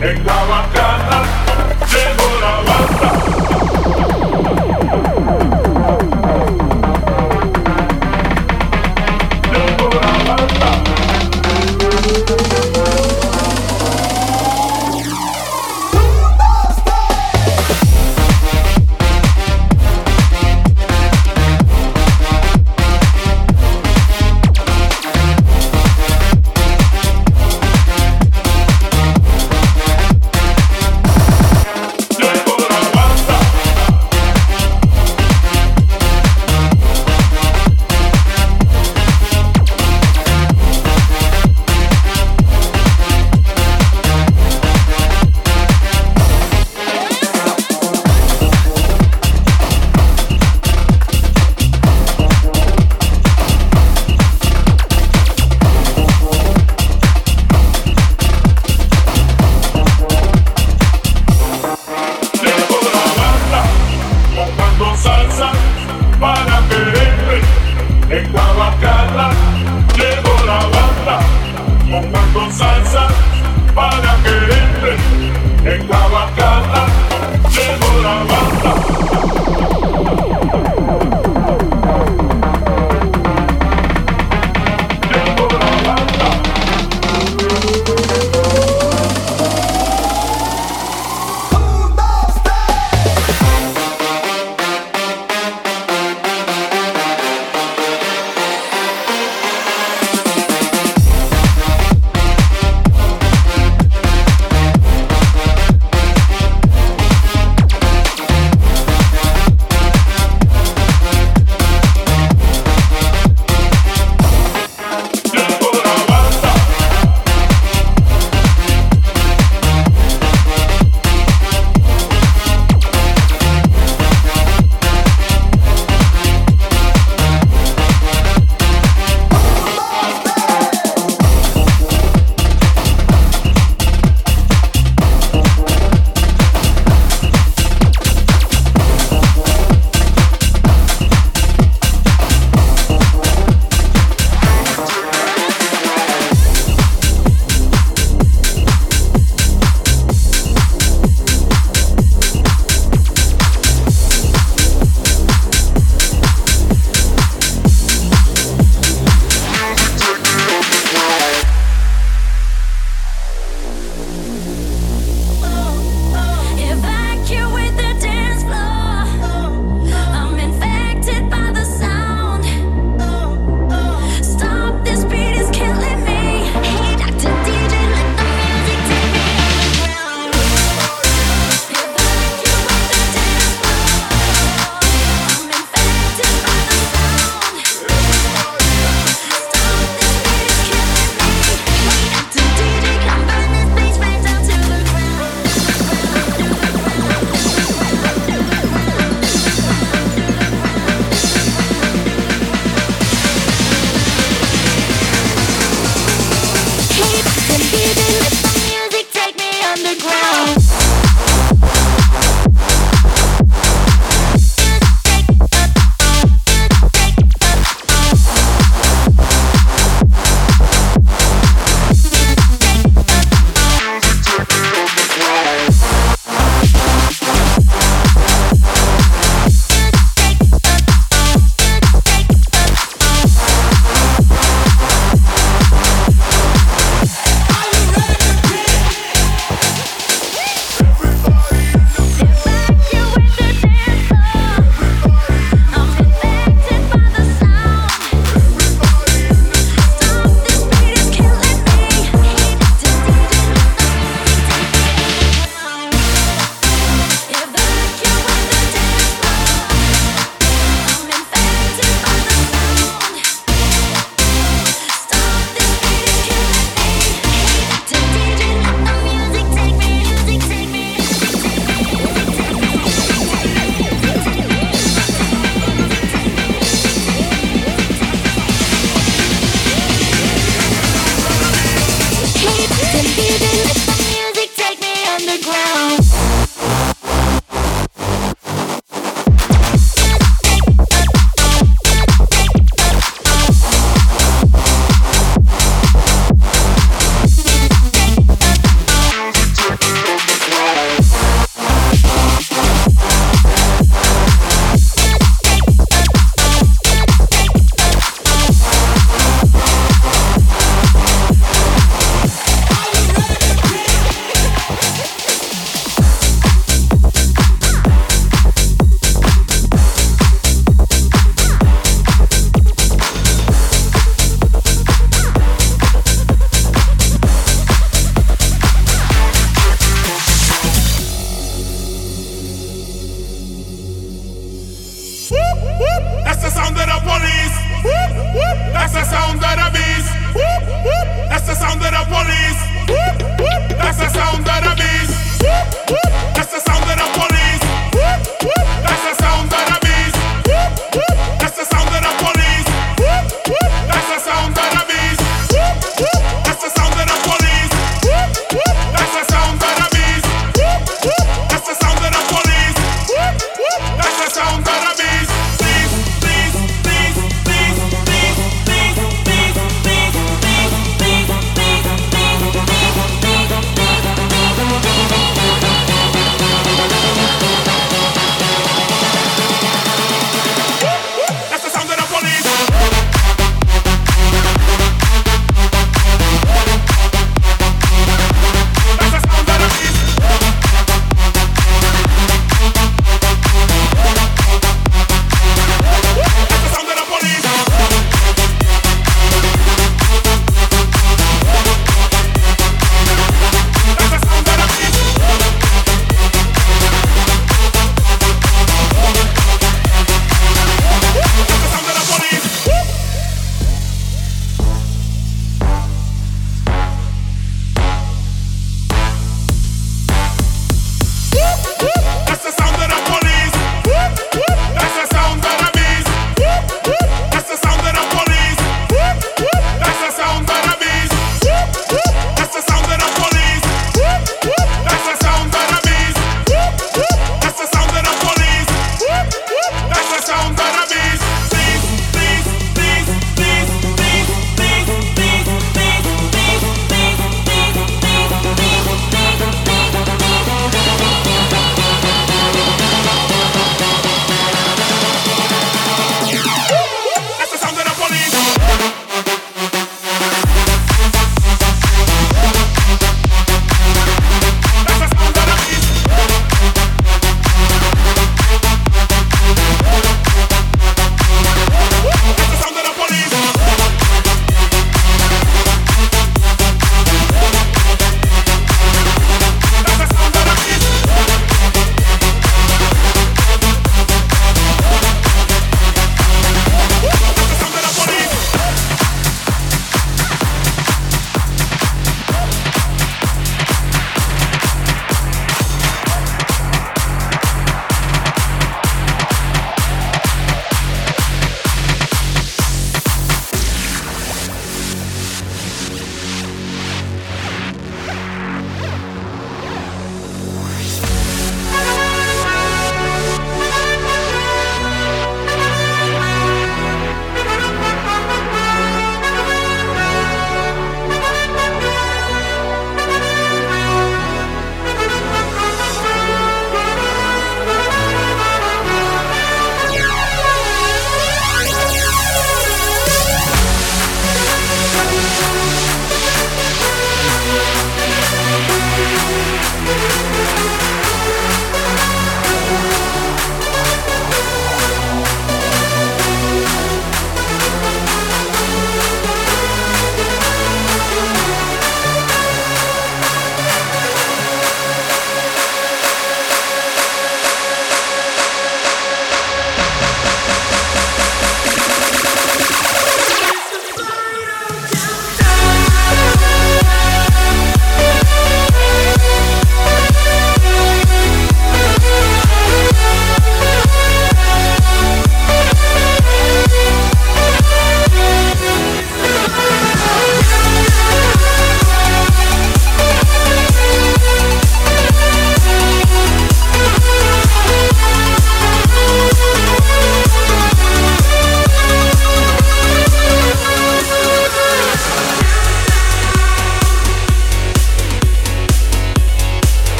They got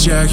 Jaguar.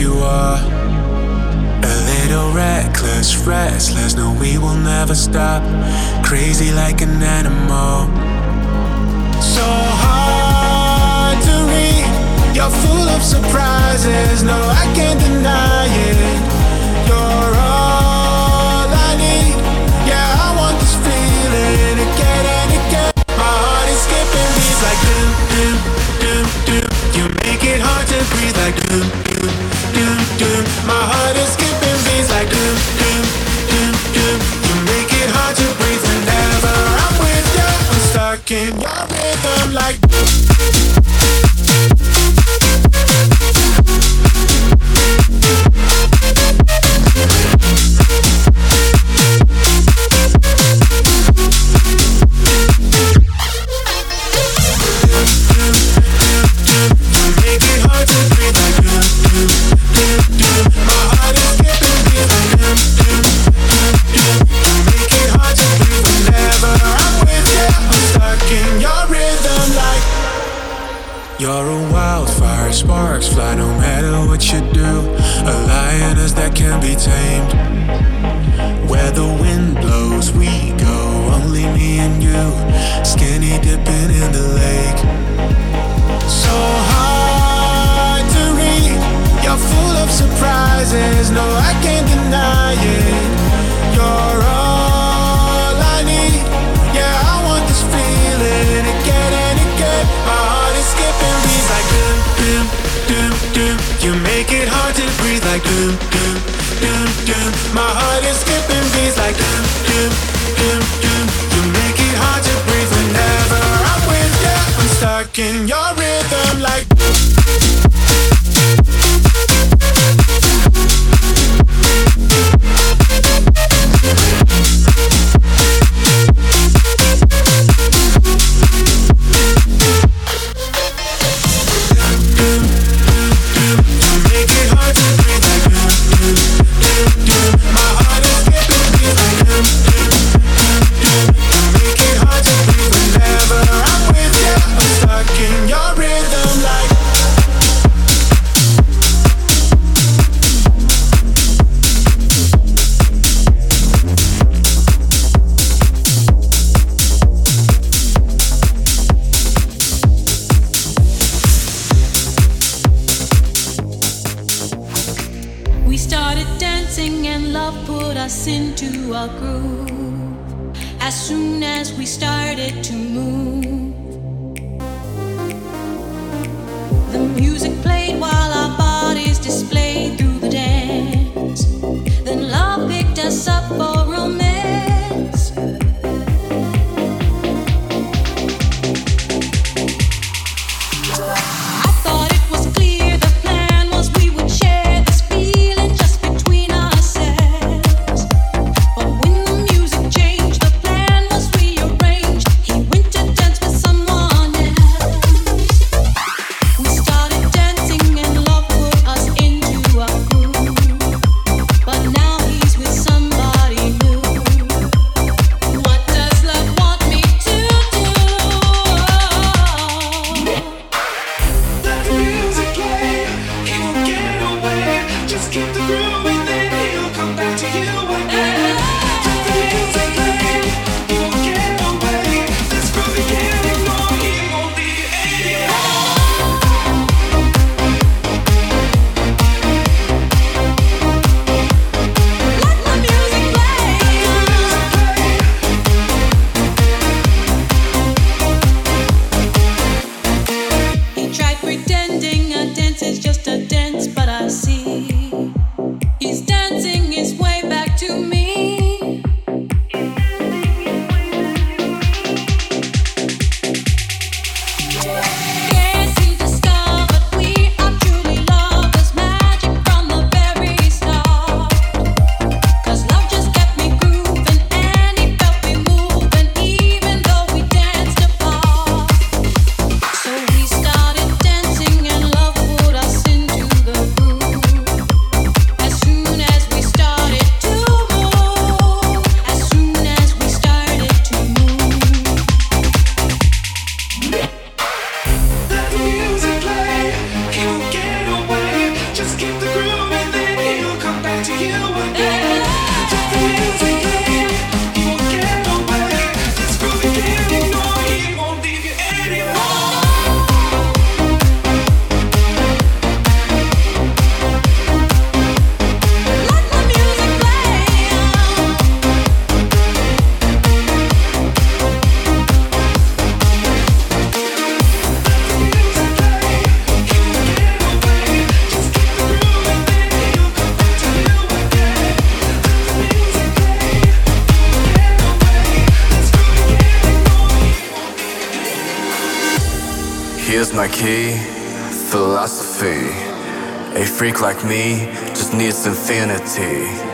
Me just needs infinity.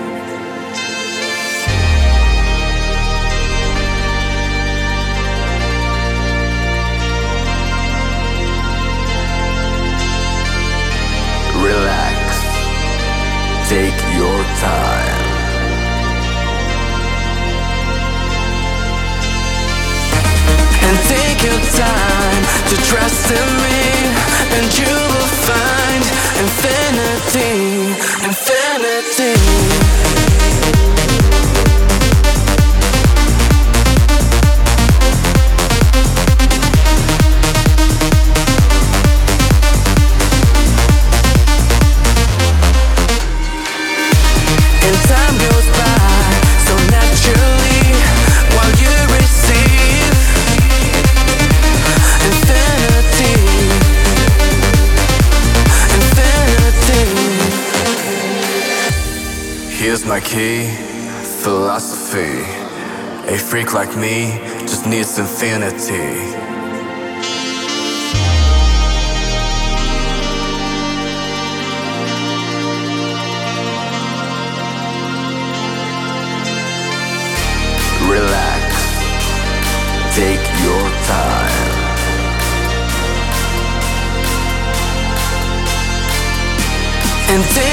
Infinity, infinity. Key, philosophy. A freak like me just needs infinity. Relax, take your time. And take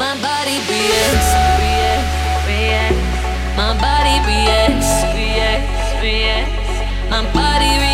My body reacts, reacts, reacts. My body reacts, reacts, reacts. My body.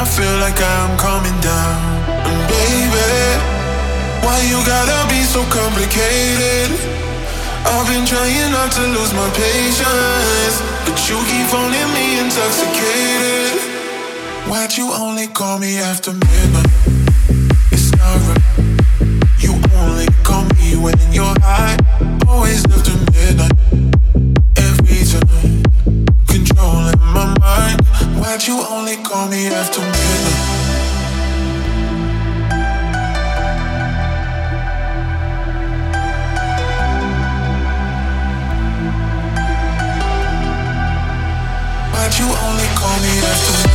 I feel like I'm coming down. And baby, why you gotta be so complicated? I've been trying not to lose my patience, but you keep owning me intoxicated. Why'd you only call me after midnight? It's not right. You only call me when you're high, always after midnight. why'd you only call me after midnight? Why'd you only call me after